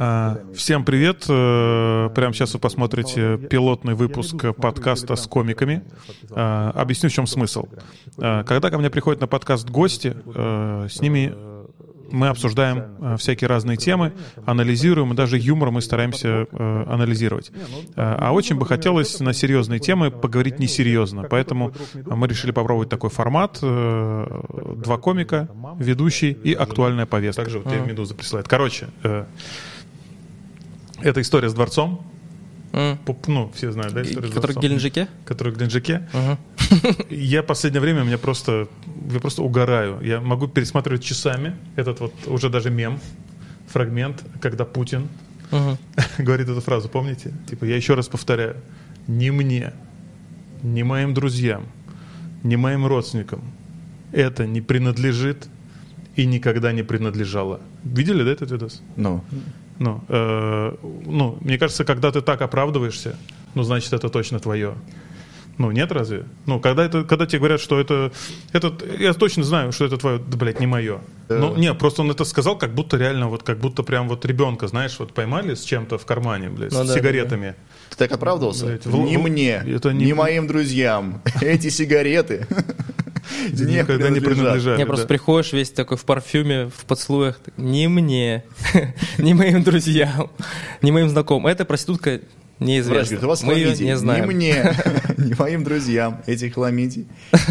А, всем привет! Э, прямо сейчас вы посмотрите пилотный выпуск подкаста с комиками. А, объясню, в чем смысл. А, когда ко мне приходят на подкаст гости, э, с ними мы обсуждаем э, всякие разные темы, анализируем, и даже юмор мы стараемся анализировать. А очень бы хотелось на серьезные темы поговорить несерьезно, поэтому мы решили попробовать такой формат. Два комика, ведущий и актуальная повестка. Также вот тебе Медуза присылает. Короче, это история с дворцом. Mm. Ну, все знают, да, историю Который в Геленджике? Который в Геленджике. Я последнее время, меня просто, я просто угораю. Я могу пересматривать часами этот вот уже даже мем, фрагмент, когда Путин говорит эту фразу, помните? Типа, я еще раз повторяю, не мне, не моим друзьям, не моим родственникам это не принадлежит и никогда не принадлежало. Видели, да, этот видос? Ну. No. Ну, э, ну, мне кажется, когда ты так оправдываешься, ну, значит, это точно твое. Ну, нет разве? Ну, когда, это, когда тебе говорят, что это, это... Я точно знаю, что это твое, да, блядь, не мое. Да. Ну, не, просто он это сказал, как будто реально, вот как будто прям вот ребенка, знаешь, вот поймали с чем-то в кармане, блядь, ну, с да, сигаретами. Да. Ты так оправдывался? Блядь, в, не в, мне, это не, не моим друзьям. Эти сигареты никогда не принадлежали. Не, просто приходишь весь такой в парфюме, в поцелуях. Не мне, не моим друзьям, не моим знакомым. Это проститутка Неизвестно. у вас Мы ее не знаем. Ни мне, ни моим друзьям эти хламидии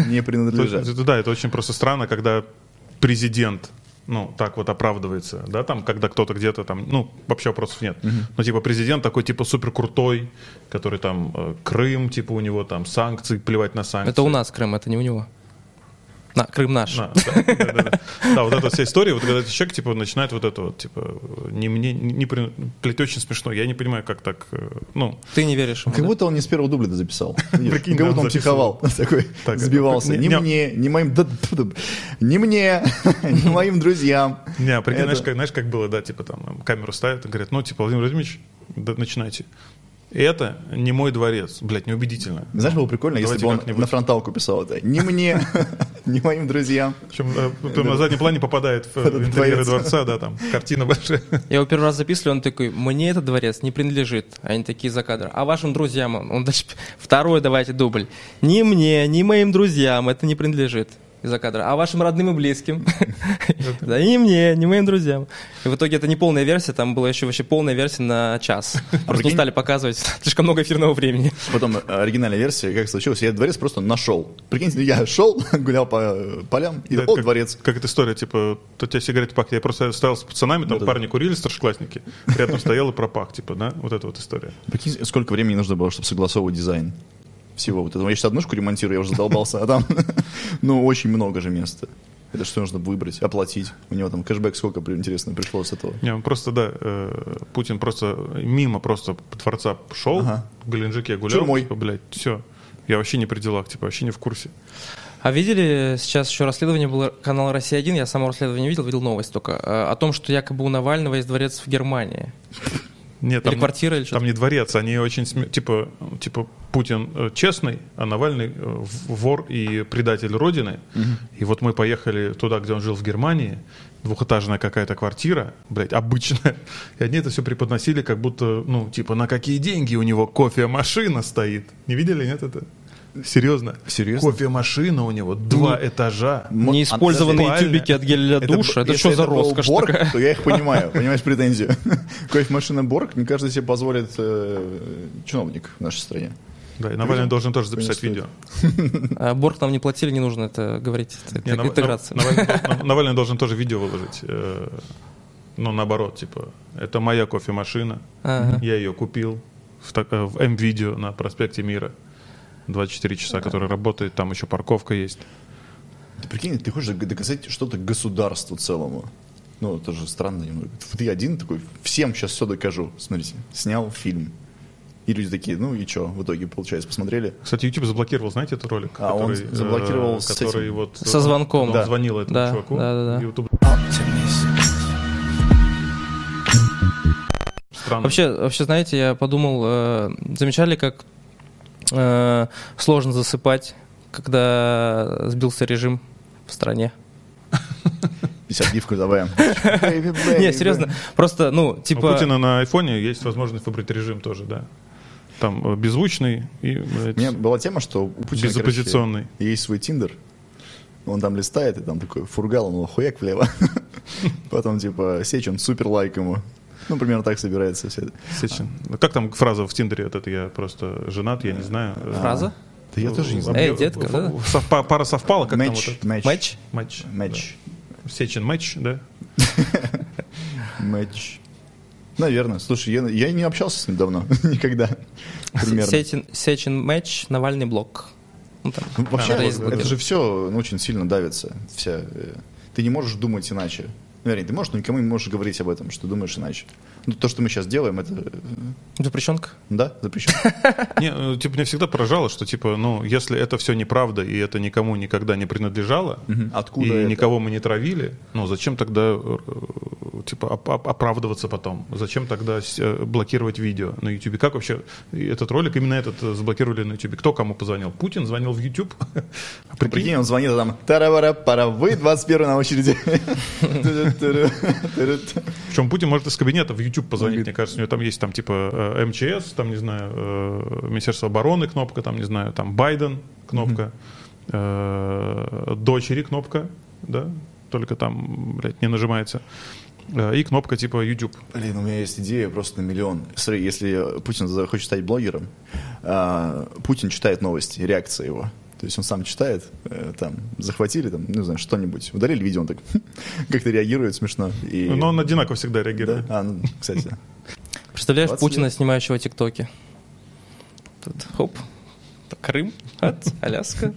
не принадлежат. Да, это очень просто странно, когда президент ну, так вот оправдывается, да, там, когда кто-то где-то там, ну, вообще вопросов нет. Uh-huh. Ну, типа, президент такой, типа, супер крутой, который там, э, Крым, типа, у него там санкции, плевать на санкции. Это у нас Крым, это не у него. На, Крым наш. да, да, да, да. вот эта вся история, вот когда этот человек типа начинает вот это вот, типа, не мне, не, не блядь, очень смешно. Я не понимаю, как так, э, ну. Ты не веришь ему, Как будто он не с первого дубля записал. Прикинь, как будто он психовал, такой, сбивался. Не мне, не моим, не мне, не моим друзьям. Не, прикинь, знаешь, как было, да, типа там камеру ставят и говорят, ну, типа, Владимир Владимирович, начинайте. Это не мой дворец. Блядь, неубедительно. Знаешь, было прикольно, Давайте если бы он на фронталку писал это. Не мне, не моим друзьям. Причем э, на заднем плане попадает в интерьеры дворца, да, там картина большая. Я его первый раз записывали, он такой, мне этот дворец не принадлежит. Они такие за кадром. А вашим друзьям, он дальше, второй давайте дубль. Не мне, не моим друзьям это не принадлежит из-за кадра, а вашим родным и близким. Да и мне, не моим друзьям. И в итоге это не полная версия, там была еще вообще полная версия на час. Просто стали показывать слишком много эфирного времени. Потом э, оригинальная версия, как случилось, я дворец просто нашел. Прикиньте, я шел, гулял по полям, и о, дворец. Как эта история, типа, у тебя сигареты пахнет. Я просто стоял с пацанами, там парни курили, старшеклассники, рядом стоял и пропах, типа, да, вот эта вот история. Прикинь, сколько времени нужно было, чтобы согласовывать дизайн всего вот этого. Я сейчас однушку ремонтирую, я уже задолбался, а там, ну, очень много же места. Это что нужно выбрать, оплатить. У него там кэшбэк сколько, интересно, пришло с этого? Не, он просто, да, э, Путин просто мимо просто дворца шел, ага. в Геленджике гулял. Чурмой. Типа, блядь, все. Я вообще не при делах, типа, вообще не в курсе. А видели, сейчас еще расследование было, канал «Россия-1», я само расследование не видел, видел новость только, э, о том, что якобы у Навального есть дворец в Германии. Нет, или там, квартира, или что Там не дворец, они очень, типа, типа Путин э, честный, а Навальный э, вор и предатель Родины. Угу. И вот мы поехали туда, где он жил в Германии, двухэтажная какая-то квартира, блядь, обычная. И они это все преподносили, как будто, ну, типа, на какие деньги у него кофемашина стоит. Не видели, нет, это? Серьезно? Серьезно? Кофемашина у него, два ну, этажа. Неиспользованные а, тюбики от геля для душа. Это, это что за роскошь Борг, такая? то я их понимаю. Понимаешь претензию? Кофемашина Борг не каждый себе позволит э, чиновник в нашей стране. Да, и Навальный должен тоже записать видео. А Борг нам не платили, не нужно это говорить. Это не, интеграция. Навальный, Навальный должен тоже видео выложить. Э, но наоборот, типа, это моя кофемашина, ага. я ее купил в, в М-видео на проспекте Мира. 24 часа, который работает, там еще парковка есть. Ты прикинь, ты хочешь доказать что-то государству целому. Ну, это же странно немного. Ты один такой, всем сейчас все докажу. Смотрите, снял фильм. И люди такие, ну и что, в итоге, получается, посмотрели. Кстати, YouTube заблокировал, знаете, этот ролик? А, который, он заблокировал э, который этим... вот... Со звонком. Он звонил этому да, чуваку. Да, да, да. YouTube... Странно. Вообще, вообще, знаете, я подумал, э, замечали, как э, сложно засыпать, когда сбился режим в стране. 50 гифку давай. Не, серьезно, просто, ну, У типа... Путина на айфоне есть возможность выбрать режим тоже, да. Там э, беззвучный и блядь, У меня была тема, что у Путина, безоппозиционный. короче, есть свой тиндер, он там листает, и там такой фургал, он его хуяк влево. Потом, типа, Сечин, супер лайк ему. Ну, примерно так собирается все. Сечин. Ну, Как там фраза в Тиндере? Вот это я просто женат, я не знаю. Фраза? Да я тоже не знаю. Эй, детка, да? Совпа- Пара совпала, как там вот Матч, это? матч, Матч? Матч. матч, Да. Сечин матч, да? матч. Наверное. Слушай, я, я не общался с ним давно. Никогда. Примерно. Сечин, Сечин матч, Навальный блок. Ну, там, Ну, Вообще, это же все очень сильно давится. Вся, э, ты не можешь думать иначе. Вернее, ты можешь, но никому не можешь говорить об этом, что думаешь иначе. Ну, то, что мы сейчас делаем, это... э, Запрещенка? Да, запрещено. Не, э, типа, меня всегда поражало, что, типа, ну, если это все неправда, и это никому никогда не принадлежало, Откуда и никого мы не травили, ну, зачем тогда, э, типа, оп- оп- оправдываться потом? Зачем тогда э, блокировать видео на YouTube? Как вообще этот ролик, именно этот э, заблокировали на YouTube? Кто кому позвонил? Путин звонил в YouTube? Прикинь? Прикинь, он звонит, а там тарабара пара вы 21 на очереди. Причем Путин может из кабинета в YouTube позвонить, мне кажется, у него там есть там типа э, МЧС, там, не знаю, Министерство обороны кнопка, там, не знаю, там Байден кнопка, дочери кнопка, да, только там, блядь, не нажимается. Э, И кнопка типа YouTube. Блин, у меня есть идея просто на миллион. Смотри, если Путин за- хочет стать блогером, а, Путин читает новости, реакция его. То есть он сам читает, э, там, захватили, там, не знаю, что-нибудь, удалили видео, он так как-то реагирует смешно. И... Но он одинаково всегда Да? реагирует. А, ну, кстати. Представляешь 20 Путина, лет. снимающего тиктоки? Тут, хоп, Крым, от, Аляска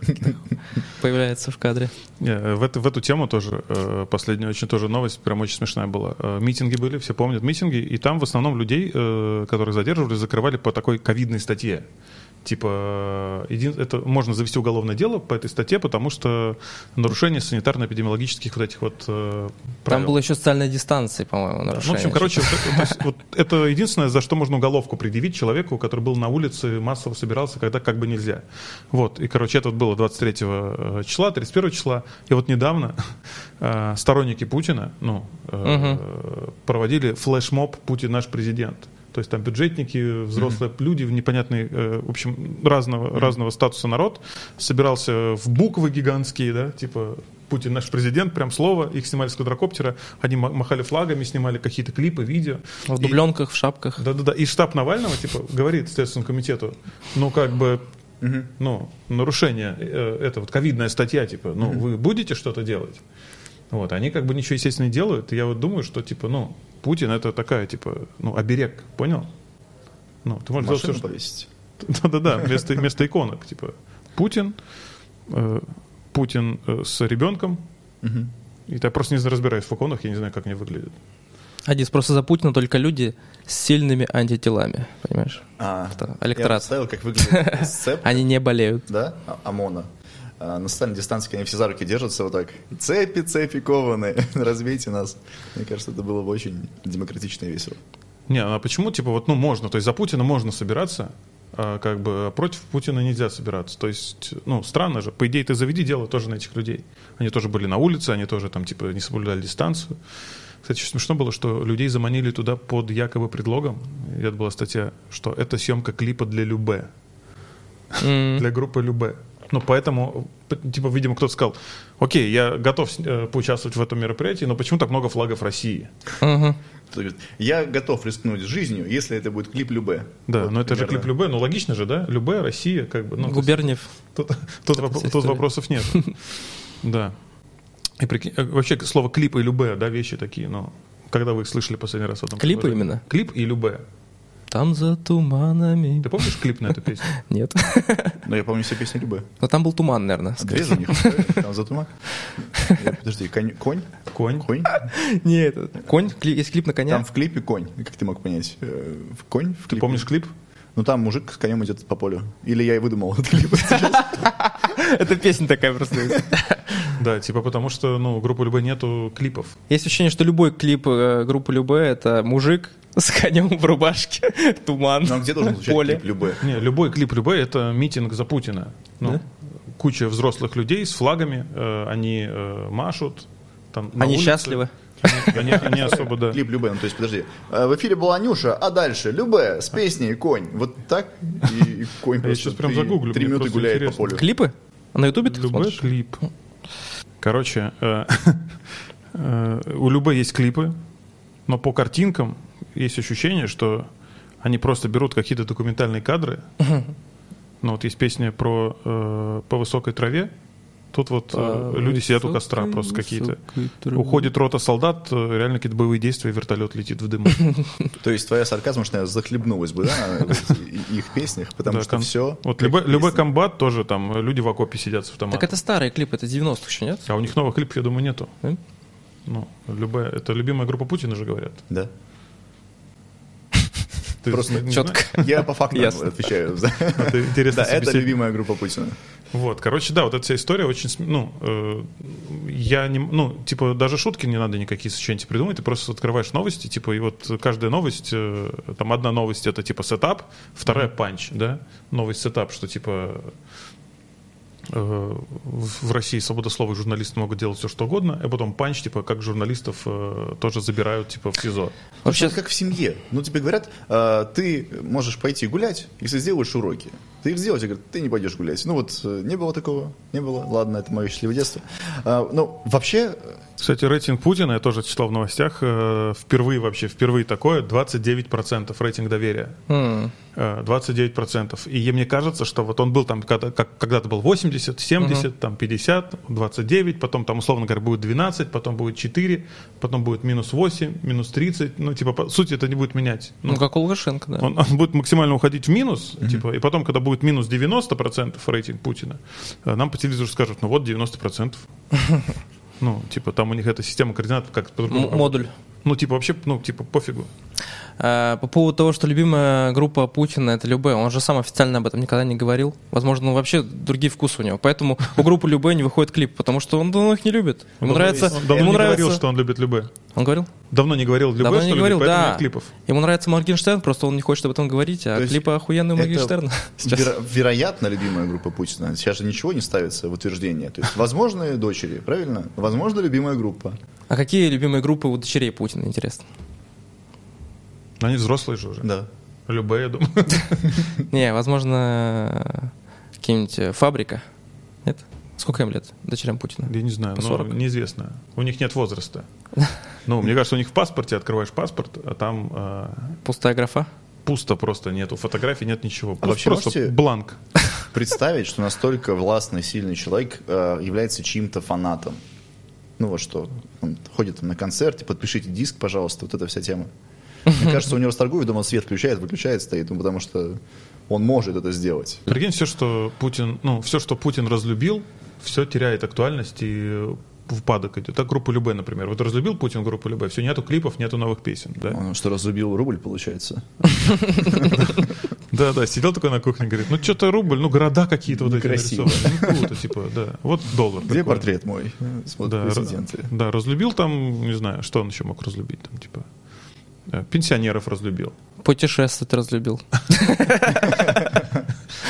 появляется в кадре. Не, В, эту, в эту тему тоже э, последняя очень тоже новость, прям очень смешная была. Э, Митинги были, все помнят митинги, и там в основном людей, э, которых задерживали, закрывали по такой ковидной статье. Типа, един- это можно завести уголовное дело по этой статье, потому что нарушение санитарно-эпидемиологических вот этих вот э, правил. Там было еще социальная дистанция, по-моему, Ну, в нарушение. общем, короче, вот это, единственное, за что можно уголовку предъявить человеку, который был на улице, массово собирался, когда как бы нельзя. Вот, и, короче, это было 23 э, числа, 31 числа, и вот недавно э, сторонники Путина, ну, э, проводили флешмоб «Путин наш президент». То есть там бюджетники, взрослые люди, непонятные, э, в общем, разного, разного статуса народ, собирался в буквы гигантские, да, типа Путин наш президент, прям слово, их снимали с квадрокоптера, они ма- махали флагами, снимали какие-то клипы, видео. В И- дубленках, в шапках. Да-да-да, и штаб Навального, типа, говорит Следственному комитету, ну, как бы, ну, нарушение, э, это вот ковидная статья, типа, ну, вы будете что-то делать? Вот, они как бы ничего, естественно, не делают, и я вот думаю, что, типа, ну, Путин это такая, типа, ну, оберег, понял? Ну, ты можешь Машину все, что... повесить. Да-да-да, вместо, вместо иконок, типа, Путин, э, Путин э, с ребенком, и я просто не разбираюсь в иконах, я не знаю, как они выглядят. Адис, просто за Путина только люди с сильными антителами, понимаешь? А, Это я электорат. представил, как выглядит сцеп, Они не болеют. да, а- ОМОНа. На социальной дистанции, когда они все за руки держатся вот так. Цепи, цепи кованые, разбейте нас. Мне кажется, это было бы очень демократично и весело. Не, а почему, типа, вот, ну, можно, то есть за Путина можно собираться, а как бы а против Путина нельзя собираться. То есть, ну, странно же. По идее, ты заведи дело тоже на этих людей. Они тоже были на улице, они тоже там, типа, не соблюдали дистанцию. Кстати, смешно было, что людей заманили туда под якобы предлогом. Это была статья, что это съемка клипа для Любе. М. Для группы Любе. Ну, поэтому, типа, видимо, кто-то сказал, окей, я готов э, поучаствовать в этом мероприятии, но почему так много флагов России? Говорит, я готов рискнуть жизнью, если это будет клип Любе. Да, Вот но это же клип Любе, ну, логично же, да? Любе, Россия, как бы. Ну, Губерниев. Тут, тут, воп- тут вопросов нет. Да. И прикинь, э, вообще слово клип и любе, да, вещи такие, но когда вы их слышали последний раз в этом Клипы именно? Клип и любе. Там за туманами. Ты помнишь клип на эту песню? Нет. Но я помню все песни Любе. Но там был туман, наверное. Две у них, там за тумак. Я- Подожди, конь- конь? Конь. Нет, конь, есть клип на коня. Там в клипе конь, как ты мог понять? Э, в Конь Ты помнишь клип? Ну там мужик с конем идет по полю. Или я и выдумал этот клип. Это песня такая просто. Да, типа потому что, ну, у группы Любе нету клипов. Есть ощущение, что любой клип э, группы Любе это мужик с конем в рубашке, туман, Ну а где должен звучать поле. клип Любе? Не, любой клип Любе — это митинг за Путина. Ну, Да? куча взрослых людей с флагами, э, они э, машут, там на Они улице. счастливы. Они, они- они особо, да. Клип Любе, ну, то есть, подожди. Э, В эфире была Нюша, а дальше Любе с песней «Конь». Вот так и, и конь Я просто сейчас прям три- загуглю, Три мне минуты просто гуляет интересно. по полю. Клипы? А на Ютубе ты Любе смотришь? клип. Короче, э, э, у Любе есть клипы, но по картинкам есть ощущение, что они просто берут какие-то документальные кадры. Ну вот есть песня про э, по высокой траве. Тут вот э, люди сидят у костра просто какие-то. Уходит рота солдат, э, реально какие-то боевые действия, вертолет летит в дыму. То есть твоя сарказмошная захлебнулась бы, да, их песнях, потому что все... Вот любой, любой комбат тоже там люди в окопе сидят с Так автоматом. это старые клипы, это 90-х еще, нет? А у них новых клипов, я думаю, нету. Ну, любая, это любимая группа Путина же говорят. Да. Ты Просто Четко. Я по Ясно. отвечаю. Это интересно. Да, это любимая группа Путина. Вот, короче, да, вот эта вся история очень, ну, э, я не, ну, типа, даже шутки не надо никакие сочинять придумать, ты просто открываешь новости, типа, и вот каждая новость, э, там, одна новость это, типа, setup, вторая punch, да, новость setup, что, типа, э, в России свобода слова и журналисты могут делать все, что угодно, а потом панч, типа, как журналистов э, тоже забирают, типа, в СИЗО. Вообще, Вообще, как в семье. Ну, тебе говорят, э, ты можешь пойти гулять, если сделаешь уроки. Ты их сделаешь, и говорят, ты не пойдешь гулять. Ну, вот э, не было такого, не было. Ладно, это мое счастливое детство. А, ну, вообще, Кстати, рейтинг Путина, я тоже читал в новостях, э, впервые вообще, впервые такое, 29% рейтинг доверия. м, Э, 29%. И мне кажется, что вот он был там, когда, как, когда-то был 80, 70, там 50, 29, потом там, условно говоря, будет 12, потом будет 4, потом будет минус 8, минус 30. Ну, типа, по сути, это не будет менять. Ну, ну, как у Лукашенко, да. он, он будет максимально уходить в минус, типа, и потом, когда будет минус 90% рейтинг Путина, э, нам по телевизору скажут, ну вот 90%. Ну, типа, там у них эта система координат как модуль. Ну, типа, вообще, ну, типа, пофигу. А, По поводу того, что любимая группа Путина это Любе, он же сам официально об этом никогда не говорил. Возможно, ну, вообще другие вкусы у него. Поэтому у группы Любе не выходит клип, потому что он давно их не любит. Ему нравится. Он давно Ему не говорил, нравится. что он любит Любе. Он говорил? Давно не говорил Любе, Давно что не любит, говорил, поэтому да. нет клипов. Ему нравится Моргенштерн, просто он не хочет об этом говорить, а То клипы охуенные Моргенштерна. Веро- вероятно, любимая группа Путина. Сейчас же ничего не ставится в утверждение. То есть, возможные дочери, правильно? Возможно, любимая группа. А какие любимые группы у дочерей Путина, интересно? Они взрослые же уже. Да. Любе, я думаю. Не, возможно, какие-нибудь э, фабрика. Нет? Сколько им лет, дочерям Путина? Я не знаю, По но 40. неизвестно. У них нет возраста. Ну, мне кажется, у них в паспорте открываешь паспорт, а там э, Пустая графа? пусто просто нету фотографий, нет ничего. А Просто, вообще просто бланк. Представить, что настолько властный, сильный человек э, является чьим-то фанатом. Ну вот что, он ходит там на концерте, подпишите диск, пожалуйста, вот эта вся тема. Мне кажется, у него расторгует, дома свет включает, выключает, стоит, ну потому что он может это сделать. Прикинь, все, что Путин, ну, все, что Путин разлюбил, все теряет актуальность и в упадок идет. Так группа Любе, например. Вот разлюбил Путин группу Любе, все, нету клипов, нету новых песен. Да, Он что, разубил рубль, получается? да, да сидел такой на кухне, говорит, ну что-то рубль, ну города какие-то вот эти нарисованы. Ну, круто, типа, да. Вот доллар. Где портрет мой? Да, да, разлюбил там, не знаю, что он еще мог разлюбить, там, типа, пенсионеров разлюбил. Путешествовать разлюбил.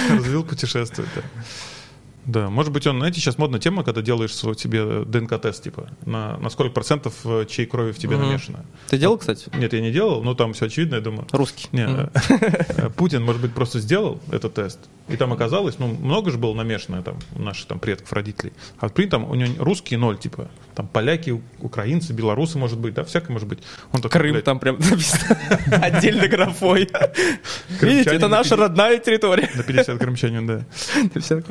Разлюбил путешествовать, да. Да, может быть, он, знаете, сейчас модная тема, когда делаешь свой себе ДНК-тест, типа, на, на сколько процентов э, чьей крови в тебе Мгм. намешано. Ты делал, кстати? Нет, я не делал, но там все очевидно, я думаю. Русский. Не, Мгм. э, Путин, может быть, просто сделал этот тест, и там оказалось, ну, много же было намешано там у наших там предков, родителей. А при там у него русские ноль, типа, там поляки, украинцы, белорусы, может быть, да, всякое может быть. Он такой, Крым блядь, там прям написано отдельной графой. Видите, это наша родная территория. на 50 крымчанин, да.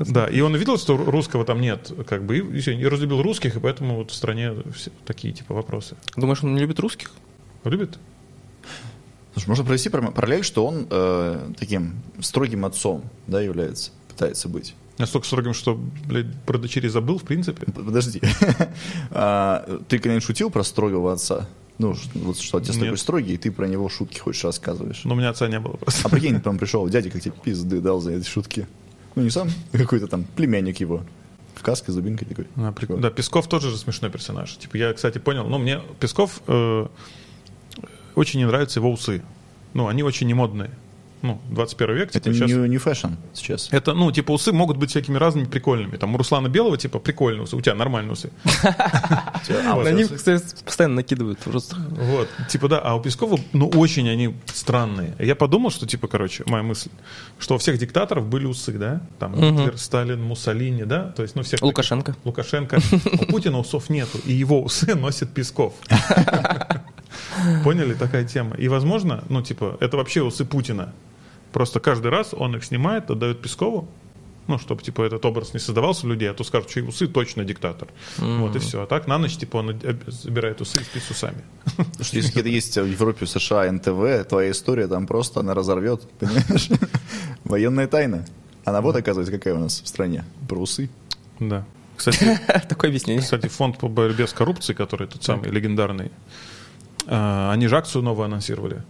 Да, и он увидел, что русского там нет, как бы, и, всё, и разлюбил русских, и поэтому вот в стране все такие, типа, вопросы. Думаешь, он не любит русских? Любит? Слушай, можно провести пар- параллель, что он э, таким строгим отцом, да, является, пытается быть. Настолько строгим, что, блядь, про дочерей забыл, в принципе. Подожди. А, Ты когда-нибудь шутил про строгого отца? Ну, вот что отец Нет. такой строгий, и ты про него шутки хочешь рассказываешь. Но у меня отца не было просто. А прикинь, там пришел дядя, как тебе пизды дал за эти шутки. Ну, не сам, какой-то там племянник его. В каске с дубинкой такой. А, прик- Да, Песков тоже же смешной персонаж. Типа, я, кстати, понял, ну, мне Песков э, очень не нравятся его усы. Ну, они очень немодные. Ну, 21 век, типа, Это сейчас... не, не fashion сейчас. Это, ну, типа, усы могут быть всякими разными прикольными. Там у Руслана Белого, типа, прикольные усы. У тебя нормальные усы. А, На них, кстати, постоянно накидывают просто. Вот, типа, да, а у Пескова, ну, очень они странные. Я подумал, что, типа, короче, моя мысль, что у всех диктаторов были усы, да? Там Гитлер, Сталин, Муссолини, да? То есть, ну, всех... Лукашенко. Лукашенко. У Путина усов нету, и его усы носит Песков. Поняли, такая тема. И, возможно, ну, типа, это вообще усы Путина. Просто каждый раз он их снимает, отдает Пескову, ну, чтобы, типа, этот образ не создавался у людей, а то скажут, что и усы точно диктатор. Вот и все. А так на ночь, типа, он забирает усы и спит с усами. Что если где-то есть в Европе, в США, НТВ, твоя история там просто она разорвет, понимаешь? Военная тайна. А на вот, оказывается, какая у нас в стране. Про усы. Да. Кстати, Такое объяснение. кстати, фонд по борьбе с коррупцией, который тот самый легендарный, а, они же акцию новую анонсировали.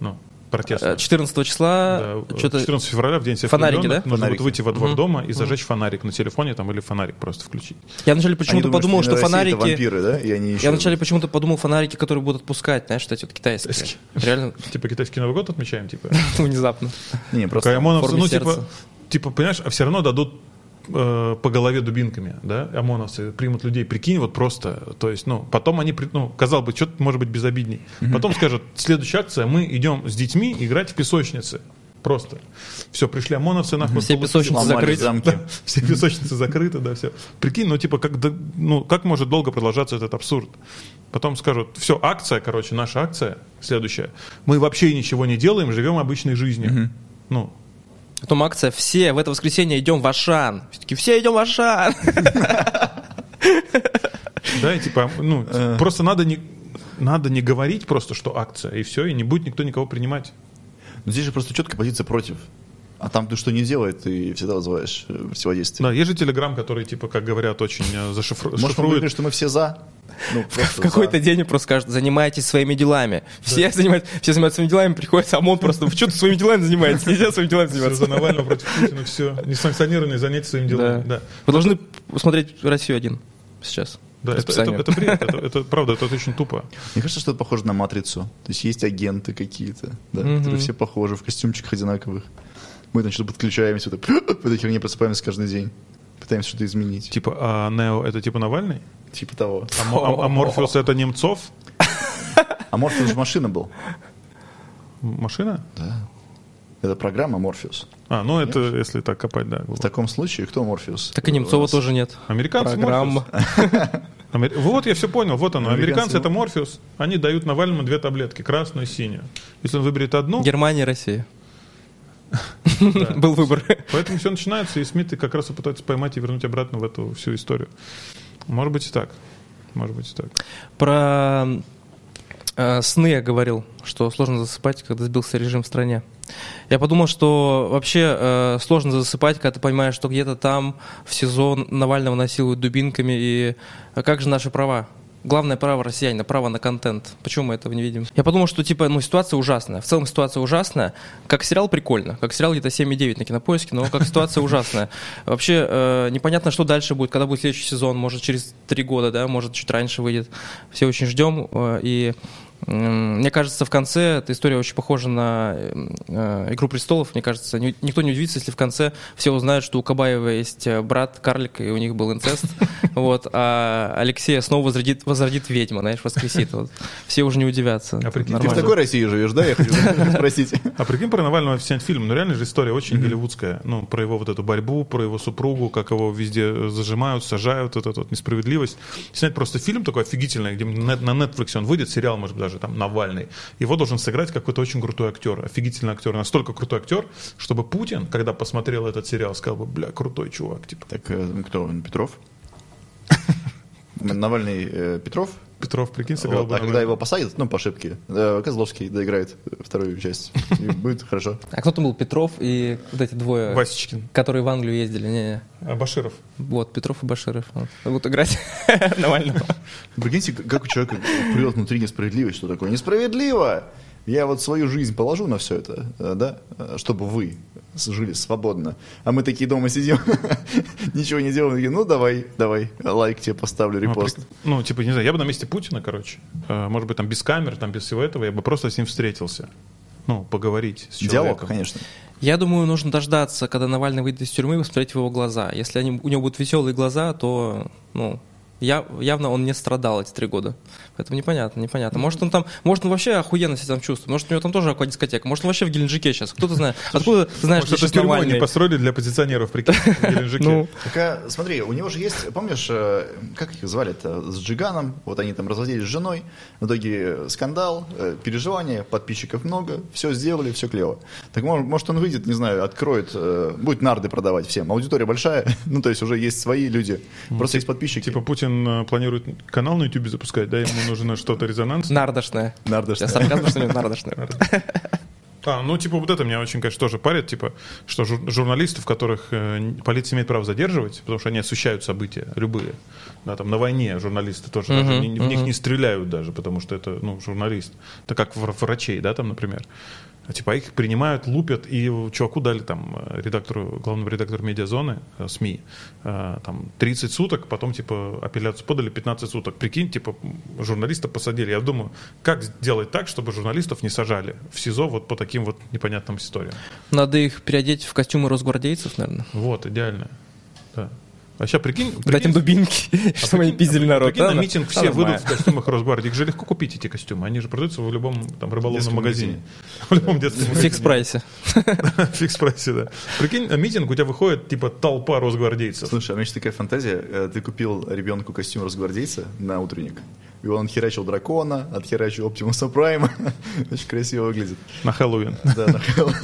Ну, протестную. Э, 14 числа Да, что-то... 14 февраля, в день всех Фонарики, да? Нужно Фонарики. будет выйти во двор дома и зажечь фонарик на телефоне там или фонарик просто включить. Я вначале почему-то подумал, что это фонарики... вампиры, да? И они еще... Я вначале почему-то подумал фонарики, которые будут отпускать, знаешь, вот эти вот китайские. Китайские. Реально Типа китайский Новый год отмечаем, типа. внезапно. Не, просто... Ну, типа, типа, понимаешь, а все равно дадут э, по голове дубинками, да, ОМОНовцы примут людей, прикинь, вот просто, то есть, ну, потом они, ну, казалось бы, что-то может быть безобидней. Потом скажут, следующая акция, мы идем с детьми играть в песочницы. Просто. Все, пришли ОМОНовцы, нахуй. Все песочницы закрыты. замки. Да, все песочницы закрыты, да, все. Прикинь, ну, типа, как, да- ну, как может долго продолжаться этот абсурд? Потом скажут, все, акция, короче, наша акция следующая. Мы вообще ничего не делаем, живем обычной жизнью. Ну, Потом акция «Все в это воскресенье идем в Ашан». Все таки «Все идем в Ашан». Да, и типа, ну, просто надо не, надо не говорить просто, что акция, и все, и не будет никто никого принимать. Но здесь же просто четкая позиция против. А там ты что не делай, ты всегда вызываешь э, противодействие. Да, есть же Телеграм, который, типа, как говорят, очень э, зашифру- Может, шифрует. говорит, что мы все за? Ну, В какой-то за. день просто скажут «Занимайтесь своими делами». Все, занимаются, все занимаются своими делами, приходит ОМОН просто «Вы что-то своими делами занимаетесь? Нельзя своими делами заниматься». за Навального против Путина, все. Несанкционированные занятия своими делами. Да. Да. Вы должны смотреть «Россию один сейчас». Да, это, это, это бред, это, это правда, это очень тупо. Мне кажется, что это похоже на матрицу. То есть есть агенты какие-то, да, Мгм. которые все похожи, в костюмчиках одинаковых. Мы что-то подключаемся, вот в этой херне просыпаемся каждый день. Пытаемся что-то изменить. Типа, а Нео это типа Навальный? Типа того. А, а- а Морфеус это Немцов? А Морфеус же машина был. Машина? Да. Это программа Морфеус. А, ну это если так копать, да. В таком случае кто Морфеус? Так и Немцова нас- тоже нет. Американцы Программа. Морфеус. Вот я все понял, вот оно. Американцы Американцы это Морфеус. Они дают Навальному две таблетки, красную и синюю. Если он выберет одну, Германия, Россия. Был выбор. поэтому все начинается, и Смиты как раз и пытаются поймать и вернуть обратно в эту всю историю. Может быть и так. Может быть и так. Про э, сны я говорил, что сложно засыпать, когда сбился режим в стране. Я подумал, что вообще э, сложно засыпать, когда ты понимаешь, что где-то там в сезон Навального насилуют дубинками, и а как же наши права? Главное право россиянина, право на контент. Почему мы этого не видим? Я подумал, что типа, ну, ситуация ужасная. В целом ситуация ужасная. Как сериал прикольно. Как сериал где-то 7,9 на кинопоиске, но как ситуация ужасная. Вообще э, непонятно, что дальше будет, когда будет следующий сезон. Может, через три года, да, может, чуть раньше выйдет. Все очень ждем. э, и мне кажется, в конце эта история очень похожа на э, «Игру престолов». Мне кажется, ни- никто не удивится, если в конце все узнают, что у Кабаева есть э, брат карлик, и у них был инцест. Вот, а Алексея снова возродит, возродит ведьма, знаешь, воскресит. Вот. Все уже не удивятся. А прикинь, Ты в такой России живешь, да? Я хочу спросить. А прикинь, про Навального снять фильм. Ну, реально же история очень голливудская. Ну, про его вот эту борьбу, про его супругу, как его везде зажимают, сажают, вот эту вот несправедливость. Снять просто фильм такой офигительный, где на на Netflix он выйдет, сериал, может быть, даже там Навальный. Его должен сыграть какой-то очень крутой актер, офигительный актер. Настолько крутой актер, чтобы Путин, когда посмотрел этот сериал, сказал бы, бля, крутой чувак, типа. Так, э, кто он? Петров? Навальный э, Петров? Петров, прикинь, сыграл Вот, бы а когда его посадят, ну, по ошибке, э, Козловский доиграет вторую часть. И будет хорошо. А кто там был? Петров и вот эти двое, Васечкин. которые в Англию ездили? Не-не. А Баширов. Вот, Петров и Баширов. Вот. Будут играть Навального. Прикиньте, как у человека прет внутри несправедливость, что такое несправедливо. Я вот свою жизнь положу на все это, э, да, э, чтобы вы жили свободно. А мы такие дома сидим, ничего не делаем, такие, ну давай, давай, лайк тебе поставлю, Ну, репост. Ну, типа, не знаю, я бы на месте Путина, короче, э, может быть, там без камер, там без всего этого, я бы просто с ним встретился. Ну, поговорить с человеком. Диалог, конечно. Я думаю, нужно дождаться, когда Навальный выйдет из тюрьмы, и посмотреть в его глаза. Если они, у него будут веселые глаза, то, ну, Я, явно он не страдал эти три года. Поэтому непонятно, непонятно. Может, он там, может, он вообще охуенно себя там чувствует. Может, у него там тоже аквадискотека. Может, он вообще в Геленджике сейчас. Кто-то знает. Откуда ты знаешь, Может, где это Навальный? не построили для позиционеров, прикинь, в Геленджике. Ну, Так, а, смотри, у него же есть, помнишь, э, как их звали-то, с Джиганом, вот они там разводились с женой, в итоге скандал, э, переживания, подписчиков много, все сделали, все клево. Так мож- может он выйдет, не знаю, откроет, э, будет нарды продавать всем, аудитория большая, ну то есть уже есть свои люди, просто есть подписчики. Типа Путин э, планирует канал на YouTube запускать, да, ему нужно что-то резонанс. нардошная. Нардошная. Я сарказм, что ли, нардошная. А, ну, типа, вот это меня очень, конечно, тоже парит, типа, что жур- журналистов, которых э, полиция имеет право задерживать, потому что они освещают события, любые. Да, там на войне журналисты тоже, даже Мгм, не- в них не стреляют даже, потому что это, ну, журналист. Это как вр- врачей, да, там, например. А, Типа их принимают, лупят, и чуваку дали там э, редактору, главному редактору медиазоны, э, СМИ, э, там 30 суток, потом типа апелляцию подали 15 суток. Прикинь, типа журналиста посадили. Я думаю, как сделать так, чтобы журналистов не сажали в СИЗО вот по таким вот непонятным историям. Надо их переодеть в костюмы росгвардейцев, наверное. Вот, идеально. Да. А сейчас прикинь, Дать им прикинь, дубинки, а чтобы они прикинь- пиздили а народ. прикинь, на Да, митинг да, все выйдут в костюмах Росгвардии. Их же легко купить, эти костюмы. Они же продаются в любом там, рыболовном магазине. магазине. В любом детском В магазине. фикс-прайсе. В фикс-прайсе, да. Прикинь, на митинг у тебя выходит типа толпа росгвардейцев. Слушай, а у меня есть такая фантазия. э, Ты купил ребенку костюм росгвардейца на утренник, и он херачил дракона, отхерачил Оптимуса Прайма. Очень красиво выглядит. На Хэллоуин. Да, на Хэллоуин.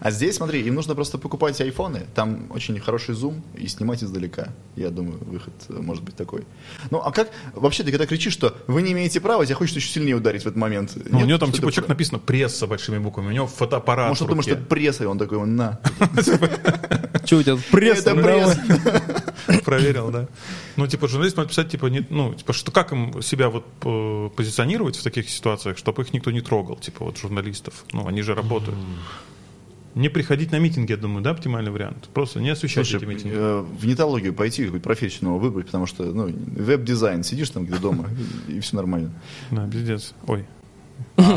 А здесь, смотри, им нужно просто покупать айфоны. Там очень хороший зум и снимать издалека. Я думаю, выход э, может быть такой. Ну, а как... Вообще, ты когда кричишь, что вы не имеете права, тебя хочет еще сильнее ударить в этот момент. Ну, у него там типа человек написано пресса большими буквами, у него фотоаппарат Может, он думает, что это пресса, и он такой, на. Что у тебя пресс? Это пресс. Проверил, да. Ну, типа, журналист может писать, типа, не, ну, типа, что как им себя вот позиционировать в таких ситуациях, чтобы их никто не трогал, типа, вот журналистов. Ну, они же работают. Не приходить на митинги, я думаю, да, оптимальный вариант. Просто не освещать Слушай, эти митинги. э, в нетологию пойти, какую-то профессионального выбрать, потому что, ну, веб-дизайн, сидишь там где дома, и все нормально. Да, пиздец. Ой.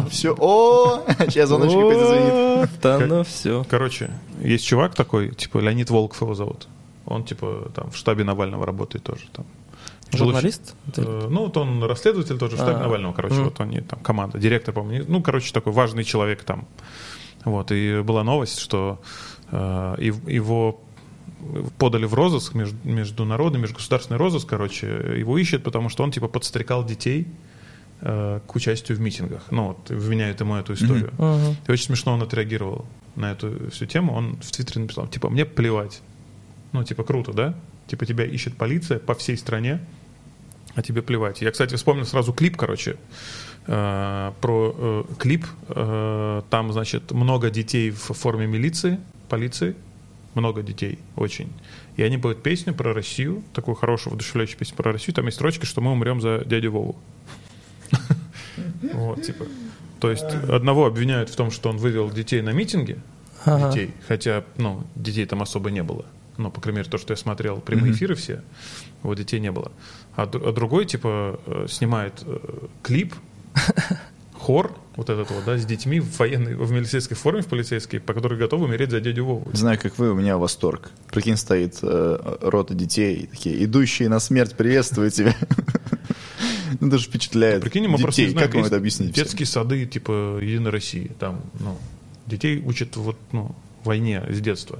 Все, о, сейчас звоночек опять зазвенит. Да, ну все. Короче, есть чувак такой, типа, Леонид Волков его зовут. Он, типа, там, в штабе Навального работает тоже. Там. Журналист? э, ну, вот он расследователь тоже в штабе А. Навального, короче, Мгм. вот они там, команда, директор, по-моему, ну, короче, такой важный человек там. Вот, и была новость, что э, его подали в розыск, меж- международный, межгосударственный розыск, короче, его ищут, потому что он, типа, подстрекал детей э, к участию в митингах. Ну, вот, вменяют ему эту историю. И очень смешно он отреагировал на эту всю тему. Он в Твиттере написал, типа, мне плевать. Ну, типа, круто, да? Типа, тебя ищет полиция по всей стране, а тебе плевать. Я, кстати, вспомнил сразу клип, короче, э, про э, клип. Э, там, значит, много детей в форме милиции, полиции. Много детей, очень. И они поют песню про Россию, такую хорошую, воодушевляющую песню про Россию. Там есть строчка, что мы умрем за дядю Вову. Вот, типа. То есть одного обвиняют в том, что он вывел детей на митинги, детей, хотя, ну, детей там особо не было. Ну, по крайней мере, то, что я смотрел, прямые эфиры все, вот детей не было. А, а другой, типа, э, снимает э, клип, хор, вот этот вот, да, с детьми в военной, в милицейской форме, в полицейской, по которой готовы умереть за дядю Вову. Знаю, как вы, у меня восторг. Прикинь, стоит э, рота детей, такие, идущие на смерть, приветствую тебя. Ну, даже впечатляет. Прикинь, мы просто не знаем, как вам это объяснить? Детские сады, типа, Единой России, там, ну, детей учат вот, ну, войне с детства.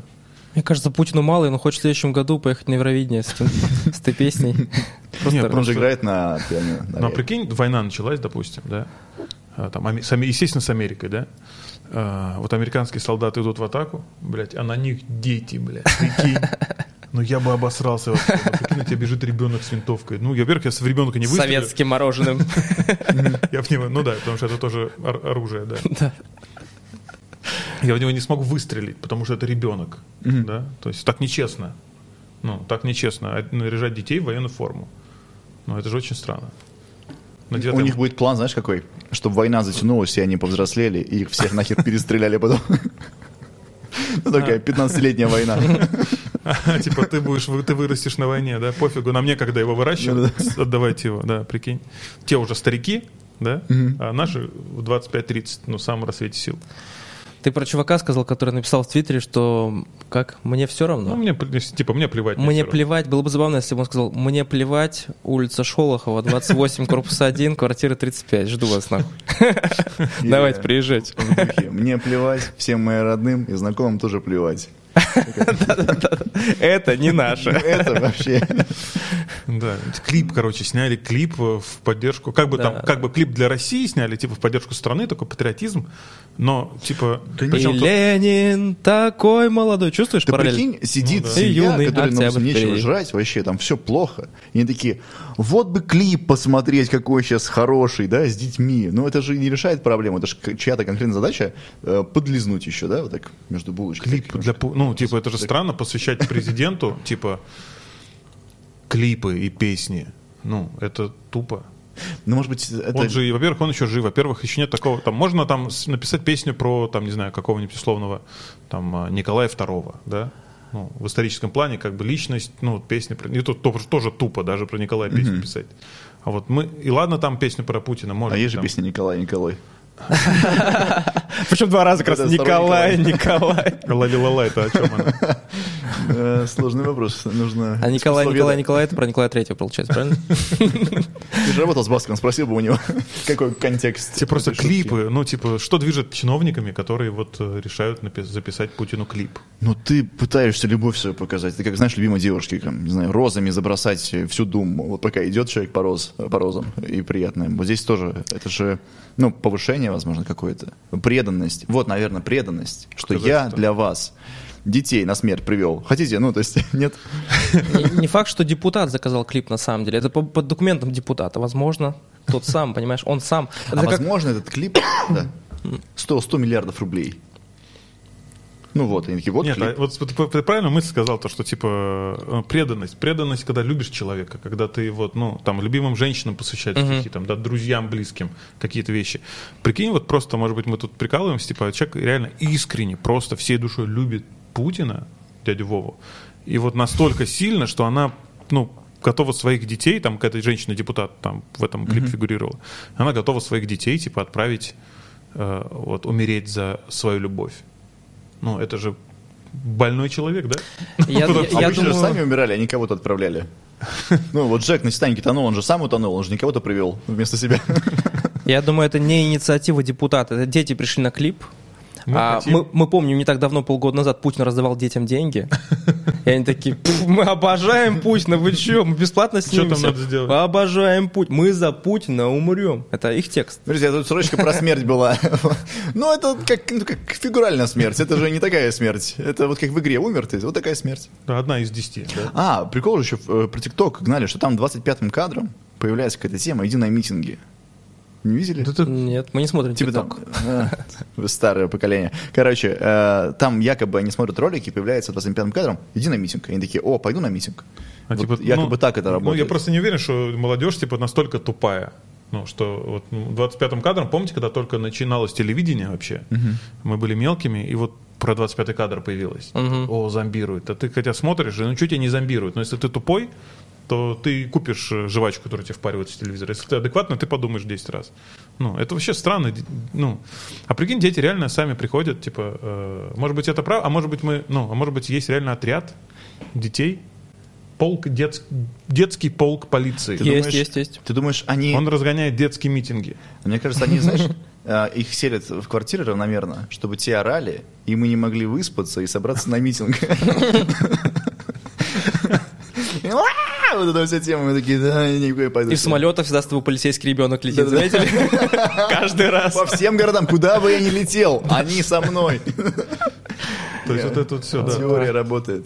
Мне кажется, Путину мало, и он хочет в следующем году поехать на Евровидение с, этим- с этой песней. Нет, Он же играет на пианино. на Ну, а прикинь, война началась, допустим, да, А, там, естественно, с Америкой, да, А, вот американские солдаты идут в атаку, блядь, а на них дети, блядь, прикинь. Ну, я бы обосрался вообще. Ну, прикинь, на тебя бежит ребенок с винтовкой. Ну, я, во-первых, я с ребенка не выстрелю. советским мороженым. Я в него, ну да, потому что это тоже ор- оружие, да. Я в него не смогу выстрелить, потому что это ребенок, да. То есть так нечестно. Ну, так нечестно а наряжать детей в военную форму. Ну, это же очень странно. На У 9 них будет план, знаешь, какой? Чтобы война затянулась, и они повзрослели, и их всех нахер перестреляли потом. Ну, такая 15-летняя война. Типа ты будешь, ты вырастешь на войне, да, пофигу, на мне, когда его выращивают, отдавайте его, да, прикинь. Те уже старики, да, а наши в 25-30, ну, в самом рассвете сил. Ты про чувака сказал, который написал в Твиттере, что Как? Мне все равно? Ну, мне, типа, мне плевать. Мне всё равно. плевать, было бы забавно, если бы он сказал, мне плевать, улица Шолохова, 28, корпус 1, квартира 35, жду вас нахуй. Давайте, приезжайте. Мне плевать, всем моим родным и знакомым тоже плевать. Это не наше. Это вообще... Да, клип, короче, сняли клип в поддержку, как бы там, как бы клип для России сняли, типа в поддержку страны, такой патриотизм, но типа, И Ленин такой молодой. Чувствуешь Ты прикинь, сидит Ну семья, ну, октябрь нечего жрать вообще, там все плохо. И они такие, вот бы клип посмотреть, какой сейчас хороший, да, с детьми. Но это же не решает проблему, это же чья-то конкретная задача э, подлизнуть еще, да, вот так между булочками. клип для, пу- ну, типа, это же странно посвящать президенту, типа, клипы и песни. Ну, это тупо. Ну, может быть, это... Он же, во-первых, он еще жив, во-первых, еще нет такого, там, можно там написать песню про, там, не знаю, какого-нибудь условного, там, а, Николая II, да? Ну, в историческом плане, как бы, личность, ну, песня про... И тут тоже, тоже тупо даже про Николая песню писать. А вот мы... И ладно там песню про Путина, можно. А есть же там- песня Николай, Николай. Причем два раза как раз Николай, Николай. Лали-лала, это о чем она? Э, Сложный вопрос. Нужно... А Николай. Николай, Николай, это про Николая Третьего, получается, правильно? Ты же работал с Баском, спросил бы у него, какой контекст. Те просто клипы, ну, типа, что движет чиновниками, которые вот э, решают записать Путину клип? Ну, ты пытаешься любовь свою показать. Ты как, знаешь, любимой девушке, там, не знаю, розами забросать всю думу. Вот пока идет человек по, роз, по розам, и приятно. Вот здесь тоже, это же, ну, повышение, возможно, какое-то. Преданность. Вот, наверное, преданность. Что Сказать, я что? для вас детей на смерть привел. Хотите? Ну, то есть, нет? Не не факт, что депутат заказал клип на самом деле. Это по, по документам депутата. Возможно, тот сам, понимаешь, он сам. А как- возможно, этот клип, да, стоил 100 миллиардов рублей. Ну вот, такие, вот Нет, клип. а вот ты ты правильно мысль сказал, то, что типа э, преданность. Преданность, когда любишь человека, когда ты вот, ну, там, любимым женщинам посвящаешь стихи, там, да, друзьям, близким какие-то вещи. Прикинь, вот просто, может быть, мы тут прикалываемся, типа, человек реально искренне, просто всей душой любит Путина, дядю Вову, и вот настолько сильно, что она, ну, готова своих детей, там какая-то женщина-депутат там в этом клипе фигурировала, она готова своих детей, типа, отправить, э, вот, умереть за свою любовь. Ну, это же больной человек, да? Я, я- я Обычно же думаю, сами умирали, они кого-то отправляли. Ну, вот Джек на Титанике тонул, он же сам утонул, он же не кого-то привел вместо себя. я думаю, это не инициатива депутата. Это дети пришли на клип. Мы а хотим. мы, мы помним, не так давно, полгода назад, Путин раздавал детям деньги. И они такие, «Пф, мы обожаем Путина, вы что, мы бесплатно Чё там снимемся. надо сделать? Обожаем Путина, мы за Путина умрем. Это их текст. Друзья, тут срочка про смерть была. Ну, это как, ну, как фигуральная смерть. Это же не такая смерть. Это вот как в игре умер ты, вот такая смерть. Одна из десяти. да. А, прикол же еще э, про ТикТок гнали, что там 25-м кадром появляется какая-то тема «Иди на митинги». Не видели? Да Нет, мы не смотрим Типа там, э, вы старое поколение. Короче, э, там якобы они смотрят ролики, появляется 25-м кадром, иди на митинг. Они такие, о, пойду на митинг. А, Вот типа, якобы ну, так это Ну, работает. я просто не уверен, что молодежь, типа, настолько тупая. Ну, что вот ну, в 25-м кадром, помните, когда только начиналось телевидение вообще? Мы были мелкими, и вот про 25-й кадр появилось. Мгм. О, зомбирует. А ты хотя смотришь, ну что тебя не зомбирует? Но если ты тупой, то ты купишь э, жвачку, которую тебе впаривают с телевизора. Если ты адекватный, ты подумаешь 10 раз. Ну, это вообще странно. Ну, а прикинь, дети реально сами приходят, типа, э, может быть, это правда, а может быть, мы, ну, а может быть, есть реально отряд детей, полк, дет- детский полк полиции. Ты Есть, думаешь- есть, есть. Ты думаешь, они... Он разгоняет детские митинги. Мне кажется, они, знаешь, э, их селят в квартиры равномерно, чтобы те орали, и мы не могли выспаться и собраться на митинг. Вот эта вся тема, мы такие, да, никакой пойду. И в самолетах всегда с тобой полицейский ребенок летит, заметили? Каждый раз. По всем городам, куда бы я ни летел, они со мной. То есть вот это вот все, да. Теория работает.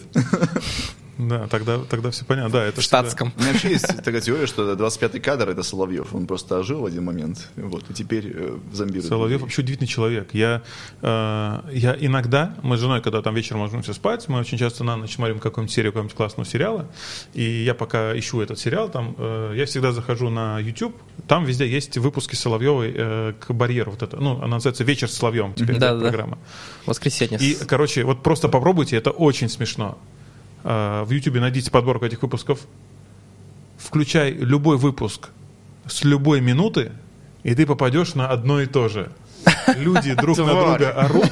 Да, тогда, тогда все понятно. Да, это В всегда- штатском. У меня вообще есть такая теория, что 25-й кадр это Соловьев. Он просто ожил в один момент, вот, и теперь э, зомбирует. Соловьев людей. вообще удивительный человек. Я, э, я иногда, мы с женой, когда там вечером ложимся спать, мы очень часто на ночь смотрим какую-нибудь серию какого-нибудь классного сериала, и я пока ищу этот сериал, там, э, я всегда захожу на YouTube, там везде есть выпуски Соловьевой э, к барьеру. Вот это, ну, она называется «Вечер с Соловьевым», теперь да, да. программа. Воскресенье. И, короче, вот просто попробуйте, это очень смешно. А, В Ютубе найдите подборку этих выпусков, включай любой выпуск с любой минуты, и ты попадешь на одно и то же. Люди друг на друга орут.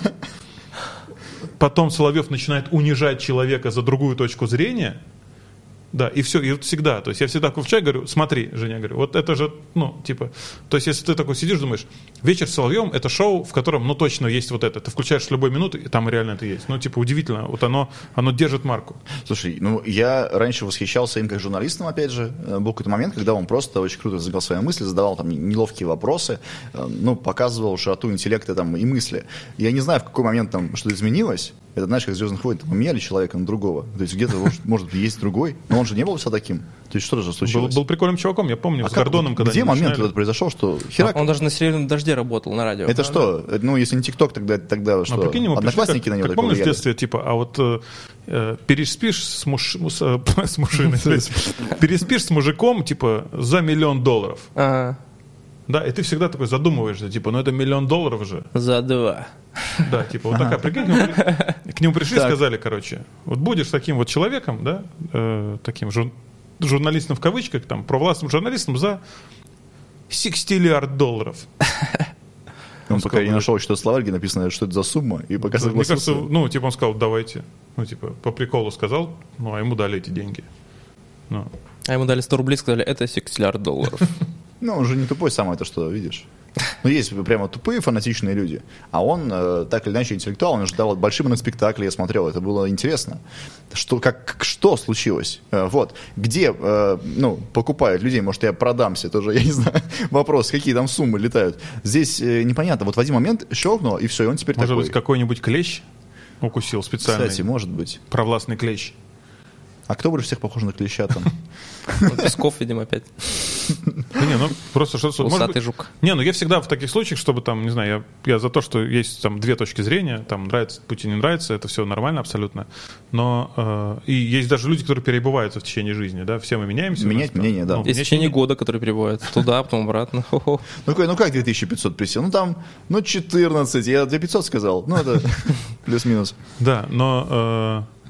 потом Соловьев начинает унижать человека за другую точку зрения, да, и все, и вот всегда, то есть я всегда включаю, говорю, смотри, Женя, говорю, вот это же, ну, типа, то есть если ты такой сидишь, думаешь, вечер с Соловьем, это шоу, в котором, ну, точно есть вот это, ты включаешь в любой минуты, и там реально это есть, ну, типа, удивительно, вот оно, оно держит марку. Слушай, ну, я раньше восхищался им как журналистом, опять же, Э, был какой-то момент, когда он просто очень круто разыграл свои мысли, задавал там неловкие вопросы, э, ну, показывал широту интеллекта там и мысли. Я не знаю, в какой момент там что-то изменилось, это, знаешь, как «Звездных войнах», там, меняли человека на другого. То есть где-то, может, может, есть другой, но он же не был всегда таким. То есть что же Был, случилось? был прикольным чуваком, я помню, а с как- Гордоном, когда Где момент начинали. этот произошел, что херак? Он даже на серьезном дожде работал на радио. Это что? Это, Ну, если не ТикТок, тогда, тогда Ну, что? прикинь, ему пришли, Одноклассники как, на него как помнишь в детстве, типа, а вот э, переспишь с, муж, с, э, с мужчиной, переспишь с мужиком, типа, за миллион долларов. Ага, Да, и ты всегда такой задумываешься, типа, ну это миллион долларов же. за два. Да, типа, вот такая, прикинь, к нему, пришли и сказали, короче, вот будешь таким вот человеком, да, э, таким жур- журналистом в кавычках, там, провластным журналистом за 60 долларов. Он пока не нашел что-то словарь, где написано, что это за сумма, и пока Мне согласился. кажется, ну, типа, он сказал, давайте. Ну, типа, по приколу сказал, ну, а ему дали эти деньги. Ну, А ему дали 100 рублей, сказали, это 6 миллиард долларов. Ну, он же не тупой сам, это что, видишь? Ну, есть прямо тупые, фанатичные люди. А он, э, так или иначе, интеллектуал, он же давал большие моноспектакли, я смотрел, это было интересно. Что, как, как- что случилось? Э, вот. Где, э, ну, покупают людей, может, я продамся, тоже, я не знаю, вопрос, какие там суммы летают. Здесь э, непонятно. Вот в один момент щелкнуло, и все, и он теперь может такой. быть, какой-нибудь клещ укусил специальный Кстати, может быть. провластный клещ. А кто больше всех похож на клеща там? Песков, видимо, опять. Да не, ну, просто что-то... Усатый быть- жук. Не, ну я всегда в таких случаях, чтобы там, не знаю, я, я за то, что есть там две точки зрения, там нравится Путин, не нравится, это все нормально абсолютно. Но э, и есть даже люди, которые перебываются в течение жизни, да, все мы меняемся. Менять нас мнение, да. ну, Есть в течение года, который прибывает туда, потом обратно. Хо-хо. Ну, ну как 2500 присел? Ну там, ну 14, я 2500 сказал. Ну это плюс-минус. Да, но э,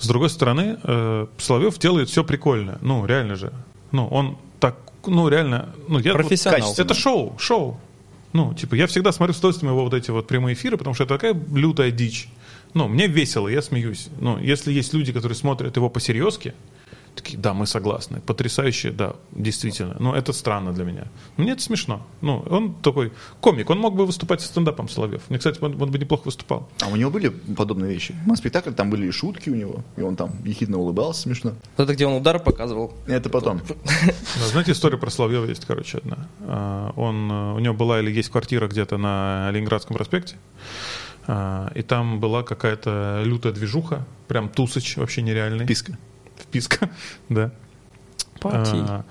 с другой стороны, э, Соловьев делает все прикольно. Ну, реально же. Ну, он ну, реально, ну, я... вот- Профессионал. качественно. это шоу, шоу. Ну, типа, я всегда смотрю с удовольствием его вот эти вот прямые эфиры, потому что это такая лютая дичь. Ну, мне весело, я смеюсь. Ну, если есть люди, которые смотрят его по-серьезки, такие, да, мы согласны, потрясающе, да, действительно. Но это странно для меня. Мне это смешно. Ну, он такой комик, он мог бы выступать с стендапом Соловьев. Мне, кстати, он, он бы неплохо выступал. А у него были подобные вещи? На спектакле там были и шутки у него, и он там ехидно улыбался смешно. Это где он удар показывал. Это потом. Да, знаете, история про Соловьева есть, короче, одна. А, Он, э, у него была или есть квартира где-то на Ленинградском проспекте, а, и там была какая-то лютая движуха, прям тусыч вообще нереальный. Писка. Вписка, да. А,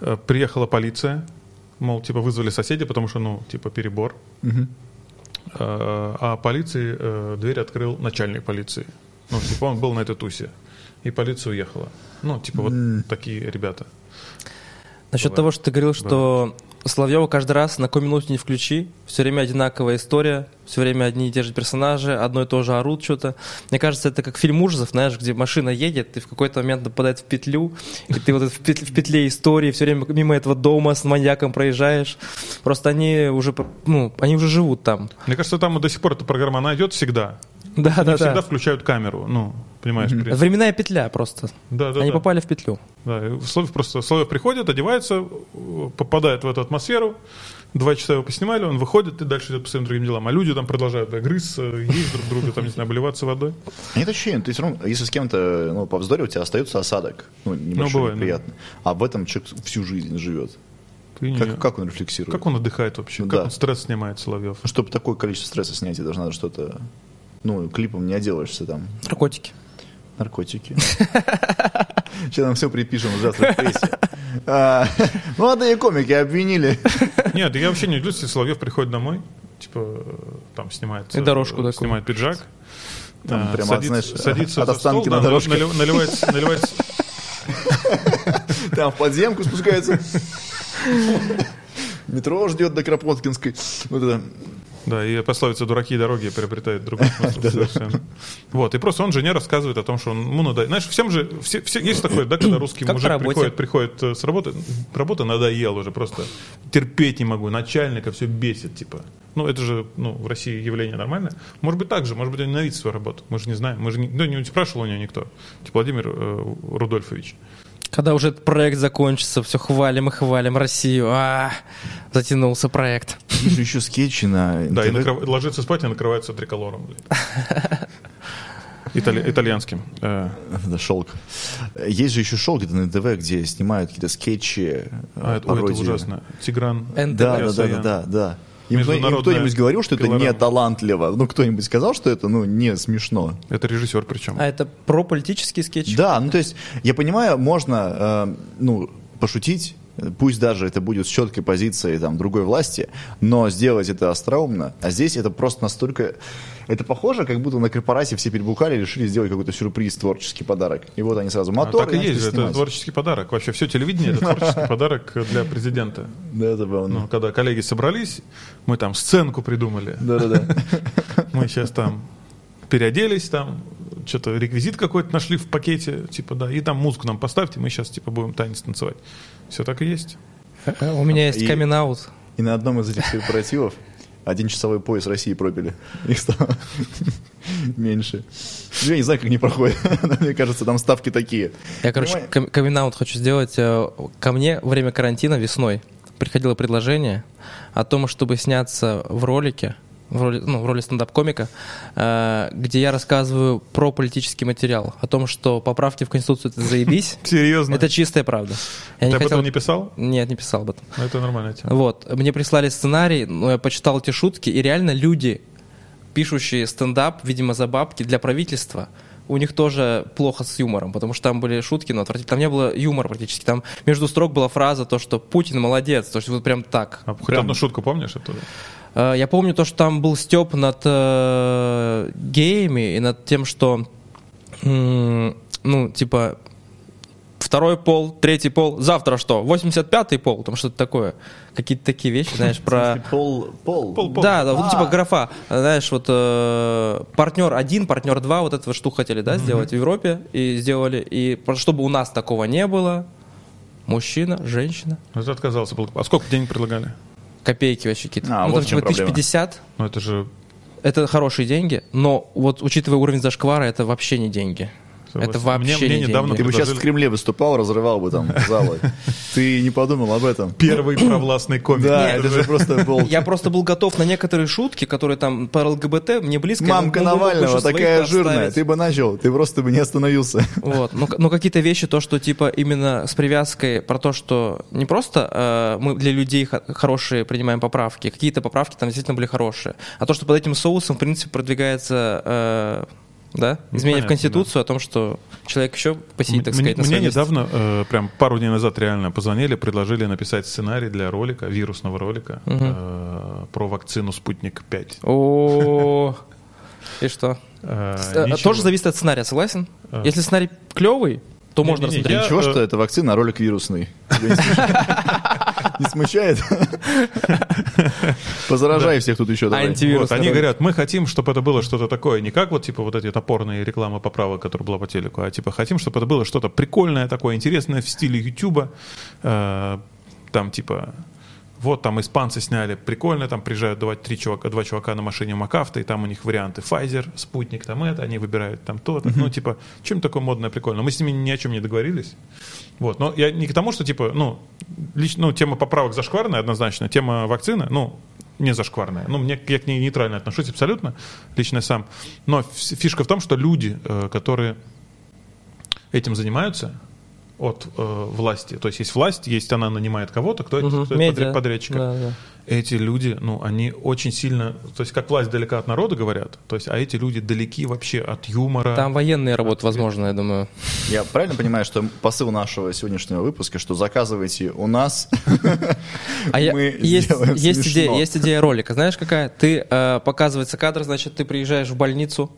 э, Приехала полиция, мол, типа вызвали соседи, потому что, ну, типа перебор. А а полиции э, дверь открыл начальник полиции. Ну, типа он был на этой тусе. И полиция уехала. Ну, типа вот такие ребята. Насчет Бывает. того, что ты говорил, что Соловьева каждый раз на какой минуте не включи, все время одинаковая история, все время одни и те же персонажи, одно и то же орут что-то. Мне кажется, это как фильм ужасов, знаешь, где машина едет, и в какой-то момент попадает в петлю, и ты вот в петле, в петле истории все время мимо этого дома с маньяком проезжаешь. Просто они уже, ну, они уже живут там. Мне кажется, там до сих пор эта программа, она идет всегда. Да, Они да, всегда да. включают камеру. Ну, понимаешь, принцип. Временная петля просто. Да, да, они да. попали в петлю. Да, Соловьев просто Соловьев приходит, одевается, попадает в эту атмосферу. Два часа его поснимали, он выходит и дальше идет по своим другим делам. А люди там продолжают да, грызться, есть друг друга, там, не знаю, обливаться водой. Нет ощущения, ты все равно, если с кем-то ну, повздорил, у тебя остается осадок. Ну, небольшой, бывает, да. неприятный. А в этом человек всю жизнь живет. Ты не- Как, как он рефлексирует? как он отдыхает вообще? Ну как да. он стресс снимает, Соловьев? Ну, чтобы такое количество стресса снять, тебе должно надо что-то... Ну, клипом не отделаешься там. Наркотики. Наркотики. Сейчас нам все припишем завтра в прессе. А, Молодые комики обвинили. Нет, я вообще не удивлюсь, если Соловьев приходит домой, типа, там снимает, И дорожку э, такую. снимает пиджак, Там э, прямо, садится, знаешь, садится от останки на дорожке. налив- наливает, наливает, Там в подземку спускается. Метро ждет до Кропоткинской. Вот это. Да, и пословица «дураки и дороги» приобретает другой смысл совершенно. Вот, и просто он жене рассказывает о том, что он ему надоел. Знаешь, всем же, все, все, есть такое, да, когда русский Как мужик приходит, приходит э, с работы, работа надоел уже просто, терпеть не могу, начальника все бесит, типа. Ну, это же, ну, в России явление нормальное. Может быть, так же, может быть, он ненавидит свою работу. Мы же не знаем. Мы же не, ну, не спрашивал у него никто. Типа Владимир э, Рудольфович. Когда уже этот проект закончится, все хвалим и хвалим Россию. А, затянулся проект. Есть же еще скетчи на Да, и накрыв- ложится спать и накрывается триколором. Итали- итальянским. Э, Да, шелк. Есть же еще шелк где-то на НТВ, где снимают какие-то скетчи. а, это, ой, это ужасно. Тигран. НТВ. Да, да, да, да, да. Им, кто-нибудь говорил, что это не пилорама. талантливо? Ну, кто-нибудь сказал, что это, ну, не смешно? Это режиссер причем. А это про политический скетч? Да, ну, то есть, я понимаю, можно, э, ну, пошутить, пусть даже это будет с четкой позицией там, другой власти, но сделать это остроумно. А здесь это просто настолько... Это похоже, как будто на корпорации все перебухали и решили сделать какой-то сюрприз, творческий подарок. И вот они сразу А мотор так и начали есть это снимать. творческий подарок. Вообще все телевидение это творческий подарок для президента. Да, забавно. Ну, когда коллеги собрались, мы там сценку придумали. Да-да-да. Мы сейчас там переоделись, там что-то реквизит какой-то нашли в пакете, типа, да, и там музыку нам поставьте, мы сейчас, типа, будем танец танцевать. Все так и есть. Э, У меня есть И- камин-аут. И на одном из этих корпоративов один часовой пояс России пропили. Их стало меньше. Я не знаю, как они проходят. Но Мне кажется, там ставки такие. Я, короче, Понимаешь? кам- камин-аут хочу сделать. Э, Ко мне время карантина весной приходило предложение о том, чтобы сняться в ролике, в роли, ну, в роли стендап-комика, э, где я рассказываю про политический материал, о том, что поправки в Конституцию это заебись. Серьезно? Это чистая правда. Я Ты не об хотел... этом не писал? Нет, не писал об этом. Ну, Это нормальная тема. Вот, мне прислали сценарий, но я почитал эти шутки, и реально люди, пишущие стендап, видимо, за бабки для правительства, у них тоже плохо с юмором, потому что там были шутки, но отвратительно. Там не было юмора практически. Там между строк была фраза, то, что Путин молодец, то есть вот прям так. А хоть Прям. одну шутку помнишь оттуда? Э, Я помню то, что там был степ над э, геями и над тем, что, м, ну, типа, второй пол, третий пол, завтра что? 85-й пол, там что-то такое. Какие-то такие вещи, знаешь, про... Пол, пол. Пол- пол. Да, да, вот А. типа графа, знаешь, вот э, партнер один, партнер два, вот этого штуку хотели, да, сделать в Европе и сделали, и чтобы у нас такого не было, мужчина, женщина, Ну, ты отказался. был. А сколько денег предлагали? Копейки вообще какие-то. А, ну, вот там в чем типа проблема. 1050, Ну, это же... это хорошие деньги, но вот учитывая уровень зашквара, это вообще не деньги. Это Мне- вообще мне не недавно. Ты бы сейчас в Кремле выступал, разрывал бы там залы. Ты не подумал об этом. Первый провластный комик. Да, Это же просто был... Я просто был готов на некоторые шутки, которые там по ЛГБТ, мне близко. Мамка Навального такая жирная, ты бы начал, ты просто бы не остановился. Вот. Но, но какие-то вещи, то, что типа именно с привязкой про то, что не просто э, мы для людей хорошие принимаем поправки, какие-то поправки там действительно были хорошие, а то, что под этим соусом, в принципе, продвигается э, да, Ну, изменение в Конституцию о том, что человек еще посидит, так Мне, сказать, на мне месте. недавно, э, прям пару дней назад реально позвонили, предложили написать сценарий для ролика, вирусного ролика э, про вакцину «Спутник 5». О, и что? Э, Э. Тоже зависит от сценария, согласен? А. Если сценарий клевый, то можно рассмотреть. Ничего, э, что это вакцина, а ролик вирусный. Не смущает? Позаражай всех тут еще давай. Антивирус. Вот, они говорят, мы хотим, чтобы это было что-то такое, не как вот типа вот эти топорные рекламы поправок, которая была по телеку, а типа хотим, чтобы это было что-то прикольное такое, интересное в стиле Ютуба, Э, там типа вот там испанцы сняли, прикольно, там приезжают два, три чувака, два чувака на машине МакАвто, и там у них варианты Pfizer, спутник, там это, они выбирают там то-то, ну типа, чем такое модное, прикольно. Мы с ними ни о чем не договорились. Вот, но я не к тому, что типа, ну, лично, ну, тема поправок зашкварная однозначно, тема вакцины, ну, не зашкварная. Ну, мне, я к ней нейтрально отношусь абсолютно, лично я сам. Но фишка в том, что люди, э, которые этим занимаются от э, власти, то есть есть власть, есть она нанимает кого-то, кто, это, Мгм, кто это медиа. подряд- подрядчика. Да, да. Эти люди, ну, они очень сильно, то есть как власть далека от народа, говорят, то есть, а эти люди далеки вообще от юмора. Там военные работы, возможно, я думаю. Я правильно понимаю, что посыл нашего сегодняшнего выпуска, что заказывайте у нас, А я- мы есть, есть, идея, есть идея ролика. Знаешь, какая? Ты э, показывается кадр, значит, ты приезжаешь в больницу,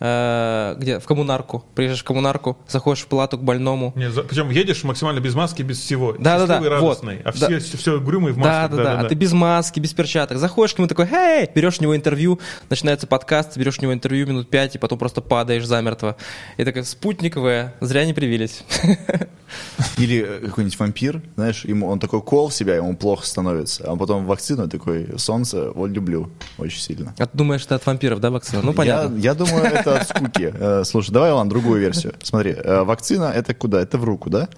э, где в коммунарку, приезжаешь в коммунарку, заходишь в палату к больному. Не, за- причем едешь максимально без маски, без всего. Да-да-да, Счастливый, вот. радостный, а Да. все, все угрюмые в Да, масках. да, да, А ты без маски, маски, без перчаток. Заходишь к нему такой, эй, берешь у него интервью, начинается подкаст, берешь у него интервью минут пять, и потом просто падаешь замертво. И такая, спутниковая, зря не привились. Или э, какой-нибудь вампир, знаешь, ему он такой кол в себя, ему плохо становится, а потом вакцину такой солнце, вот люблю очень сильно. А ты думаешь, это от вампиров, да, вакцина? Ну, понятно. Я, я думаю, это от скуки. Э, Слушай, давай, ладно, другую версию. Смотри, э, вакцина это куда? Это в руку, да?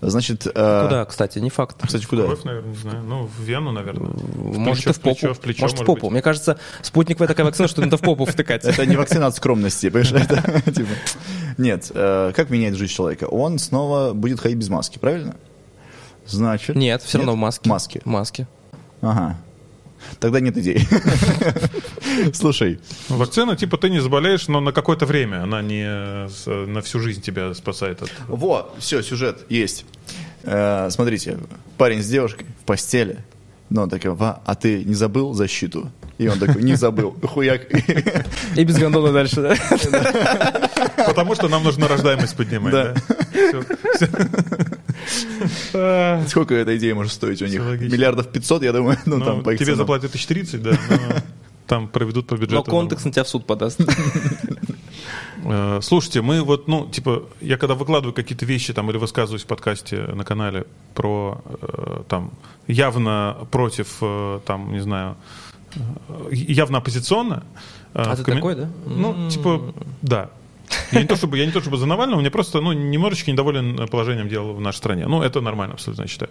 Значит... Куда, кстати, не факт. Кстати, куда? Кровь, наверное, не знаю. Ну, в вену, наверное. В Может, плечо, и в попу. плечо, в плечо, Может, в попу. быть. Мне кажется, спутниковая такая вакцина, что надо в попу втыкать. Это не вакцина от скромности, понимаешь? Это, типа, Нет, э, как меняет жизнь человека? Он снова будет ходить без маски, правильно? Значит... Нет, все равно в маске. В маске. Ага. Тогда нет идей. Слушай, Вакцина, типа, ты не заболеешь, но на какое-то время. Она не на всю жизнь тебя спасает от... вот, все, сюжет есть. Э, Смотрите, парень с девушкой в постели. Ну, он такой, «Ва, а ты не забыл защиту? И он такой, не забыл. Хуяк. И без гондона дальше, да? Потому что нам нужно рождаемость поднимать, Да. А, Сколько эта идея может стоить у них? Миллиардов пятьсот, я думаю, ну, ну, там по их тебе заплатят тысяч тридцать, да, но там проведут по бюджету. Но контекст на тебя в суд подаст. Э, Слушайте, мы вот, ну, типа, я когда выкладываю какие-то вещи там или высказываюсь в подкасте на канале про, э, там, явно против, э, там, не знаю, явно оппозиционно. А ты коммен- такой, да? Ну, типа, да. Я не то чтобы, я не то чтобы за Навального, мне просто, ну, немножечко недоволен положением дел в нашей стране. Ну, это нормально абсолютно, я считаю.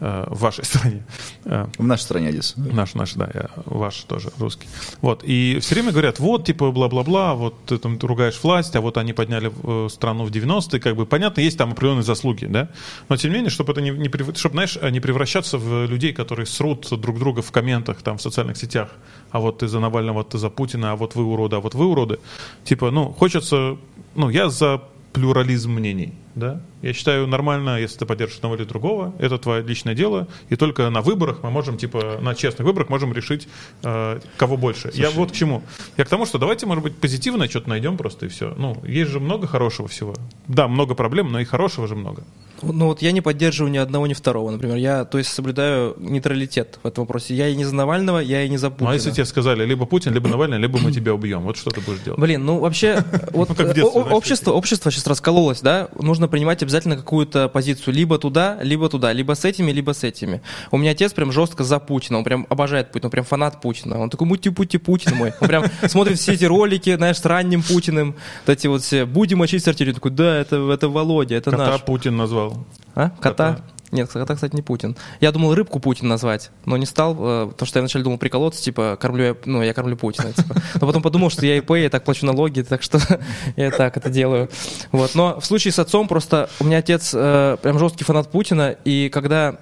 Э, В вашей стране. Э, В нашей стране, Адис. Наш, наш, да, я ваш тоже русский. Вот, и все время говорят, вот, типа, бла-бла-бла, вот ты там ругаешь власть, а вот они подняли э, страну в 90-е, как бы, понятно, есть там определенные заслуги, да, но тем не менее, чтобы это не, не чтобы, знаешь, не превращаться в людей, которые срут друг друга в комментах, там, в социальных сетях, а вот ты за Навального, вот ты за Путина, а вот вы уроды, а вот вы уроды, типа, ну, хочется, ну, я за плюрализм мнений, да. Я считаю нормально, если ты поддержишь одного или другого, это твое личное дело, и только на выборах мы можем, типа, на честных выборах можем решить, э, кого больше. Я вот к чему. Я к тому, что давайте, может быть, позитивно что-то найдем просто и все. Ну, есть же много хорошего всего. Да, много проблем, но и хорошего же много. Ну вот я не поддерживаю ни одного, ни второго, например. Я, то есть, соблюдаю нейтралитет в этом вопросе. Я и не за Навального, я и не за Ну, Путина. а если тебе сказали, либо Путин, либо Навальный, либо мы тебя убьем, вот что ты будешь делать? Блин, ну вообще, вот Ну, как в э, общество, общество сейчас раскололось, да, нужно принимать обязательно какую-то позицию, либо туда, либо туда, либо с этими, либо с этими. У меня отец прям жестко за Путина, он прям обожает Путина, он прям фанат Путина, он такой мути-пути Путин мой, он прям смотрит все эти ролики, знаешь, с ранним Путиным, вот эти вот все, будем мочить артиллерию, такой, да, это, это Володя, это Кота наш. Путин назвал. А? Кота? Кота. Нет, кота, кстати, не Путин. Я думал рыбку Путин назвать, но не стал, э, потому что я вначале думал приколоться, типа, кормлю я, ну, я кормлю Путина, типа. Но потом подумал, что я ИП, я так плачу налоги, так что я так это делаю. Вот. Но в случае с отцом просто у меня отец э, прям жесткий фанат Путина, и когда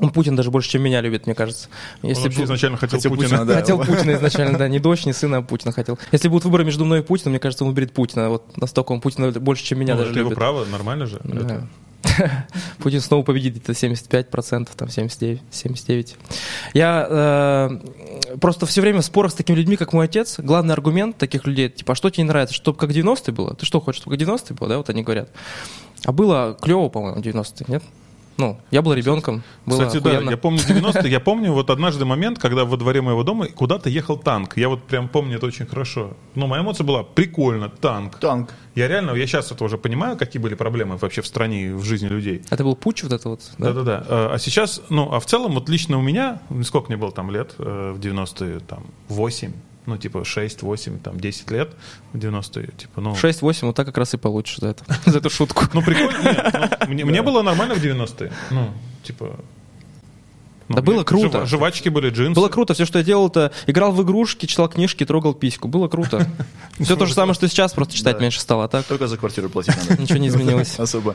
он Путин даже больше, чем меня любит, мне кажется. Он Если вообще бы- изначально хотел, хотел Путина. Путина, да. Хотел Путина изначально, да, не дочь, не сына, а Путина хотел. Если будут выборы между мной и Путиным, мне кажется, он выберет Путина. Вот настолько он Путина больше, чем меня Ну, даже это его любит. право, нормально же. Да. Это- Путин снова победит где-то 75%, там 79, 79. Я э, просто все время в спорах с такими людьми, как мой отец, главный аргумент таких людей, типа, а что тебе не нравится, чтобы как 90-е было? Ты что хочешь, чтобы как 90-е было, да, вот они говорят. А было клево, по-моему, 90-е, нет? Ну, я был ребенком, было Кстати, да, охуенно. я помню 90-е, я помню вот однажды момент, когда во дворе моего дома куда-то ехал танк. Я вот прям помню это очень хорошо. Но моя эмоция была прикольно, танк. Танк. Я реально, я сейчас это уже понимаю, какие были проблемы вообще в стране и в жизни людей. Это был путь вот это вот, да? Да-да-да. Э, А сейчас, ну, а в целом, вот лично у меня, сколько мне было там лет, э, в 90-е, там, 8, ну, типа 6, 8, там, 10 лет в 90-е, типа, ну... 6-8, вот так как раз и получишь за это, за эту шутку. Ну, прикольно. Ну, мне было нормально в 90-е. Ну, типа... ну, Да было круто. жива- жвачки были, джинсы. Было круто, все, что я делал, это играл в игрушки, читал книжки, трогал письку. Было круто. Все то же самое, что сейчас, просто читать меньше стало, а так Только за квартиру платить надо. ничего не изменилось. Особо.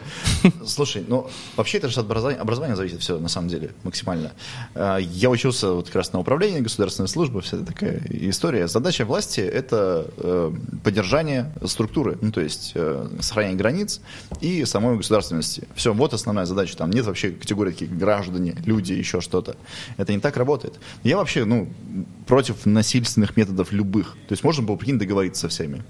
Слушай, ну, вообще это же от образования, зависит все, на самом деле, максимально. А, Я учился вот как раз на управлении государственной службы, вся эта такая история. Задача власти – это э, поддержание структуры, ну, то есть э, сохранение границ и самой государственности. Все, вот основная задача. Там нет вообще категории таких граждане, люди, еще что-то. Это не так работает. Я вообще, ну, против насильственных методов любых. То есть можно было, прикинь, договориться со всеми.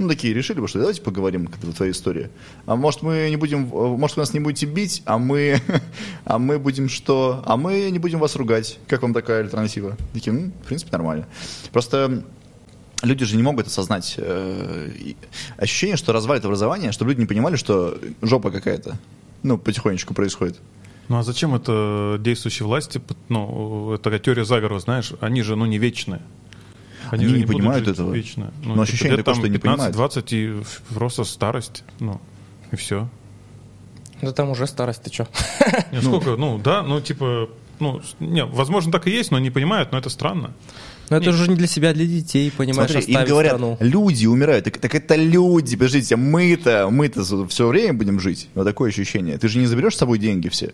Ну, такие решили бы, что давайте поговорим, как это твоя история. А может, мы не будем, э, может, вы нас не будете бить, а мы, а мы будем что? А мы не будем вас ругать. Как вам такая альтернатива? Такие, ну, в принципе, нормально. Просто люди же не могут осознать э, ощущение, что развалит образование, чтобы люди не понимали, что жопа какая-то, ну, потихонечку происходит. Ну а зачем это действующей власти? Ну, это теория заговора, знаешь, они же, ну, не вечные. Они, же не будут понимают жить этого. Вечно. Но типа, ощущение такое, что там не понимают. 15-20 и просто старость. Ну, и все. Да там уже старость, ты чё? Не, сколько, ну, да, ну, типа, ну, не, возможно, так и есть, но не понимают, но это странно. Но это уже не для себя, а для детей, понимаешь, Смотри, им говорят, страну. люди умирают. Так, так это люди, подождите, а мы-то, мы-то все время будем жить. Вот такое ощущение. Ты же не заберешь с собой деньги все.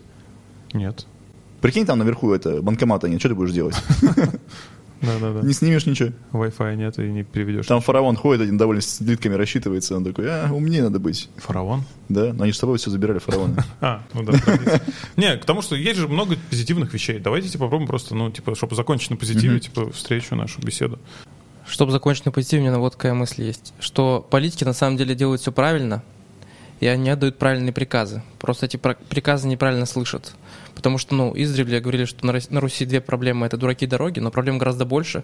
Нет. Прикинь, там наверху это банкомата нет, что ты будешь делать? Да-да-да. Не снимешь ничего. Wi-Fi нет и не переведешь. Там фараон ходит, один довольно с слитками рассчитывается, он такой, а, умнее надо быть. Фараон? Да, но они с собой все забирали, фараоны. А, ну да. Не, к тому, что есть же много позитивных вещей. Давайте типа, попробуем просто, ну, типа, чтобы закончить на позитиве, типа, встречу нашу беседу. Чтобы закончить на позитиве, у меня вот такая мысль есть, что политики на самом деле делают все правильно, и они отдают правильные приказы. Просто эти приказы неправильно слышат. Потому что, ну, издревле говорили, что на Рос- на Руси две проблемы — это дураки и дороги, но проблем гораздо больше.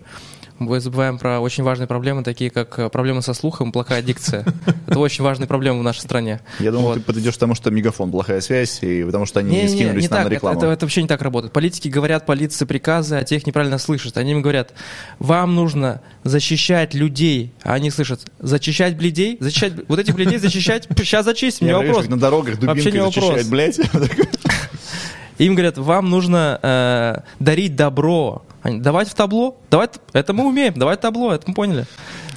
Мы забываем про очень важные проблемы, такие как э, проблемы со слухом плохая дикция. Это очень важные проблемы в нашей стране. Я думал, ты подойдешь к тому, что мегафон, плохая связь, и потому что они не, скинулись нам на рекламу. это- это вообще не так работает. Политики говорят полиции приказы, а те их неправильно слышат. Они им говорят, вам нужно защищать людей, а они слышат, зачищать бледей, защищать, вот этих бледей защищать, сейчас зачистим, не вопрос. на дорогах дубинкой зачищают, блядь. Им говорят, вам нужно э, дарить добро. Они, давать в табло, давать, это мы умеем, давать табло, это мы поняли.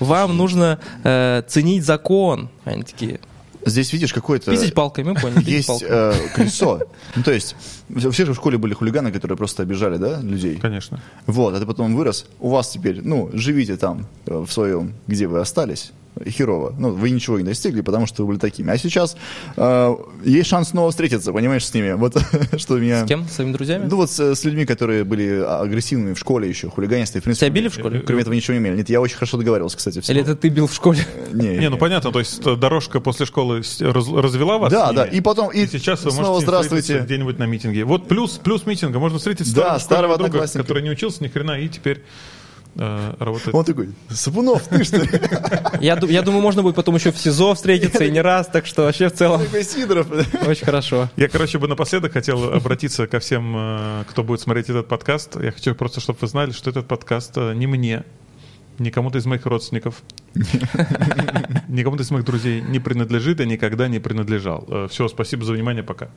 Вам нужно э, ценить закон. Они такие, Здесь видишь какое-то... пиздить палкой, мы поняли, Есть э, колесо. Ну, то есть, все все же в школе были хулиганы, которые просто обижали, да, людей. Конечно. Вот, а ты потом вырос, у вас теперь, ну, живите там, э, в своем, где вы остались, херово. Ну, вы ничего не достигли, потому что вы были такими. А сейчас э, есть шанс снова встретиться, понимаешь, с ними. Вот что меня... С кем? С своими друзьями? Ну вот с, с людьми, которые были агрессивными в школе еще, хулиганистые. В принципе, Тебя били в школе? Кроме этого ничего не имели. Нет, я очень хорошо договаривался, кстати. всего. Или это ты бил в школе? Не, Не, ну понятно, то есть э, дорожка после школы раз- развела вас. Да, да, и потом- и сейчас вы снова можете здравствуйте. встретиться где-нибудь на митинге. Вот плюс, плюс митинга. Можно встретить Да, старого, старого одноклассника. который не учился ни хрена и теперь э, работает. Он такой, Сапунов, ты что ли? Я, я думаю, можно будет потом еще в СИЗО встретиться и не раз, так что вообще в целом Такой Сидоров. очень хорошо. Я, короче, бы напоследок хотел обратиться ко всем, э, кто будет смотреть этот подкаст. Я хочу просто, чтобы вы знали, что этот подкаст э, не мне, не кому-то из моих родственников, не кому-то из моих друзей не принадлежит и никогда не принадлежал. Все, спасибо за внимание, пока.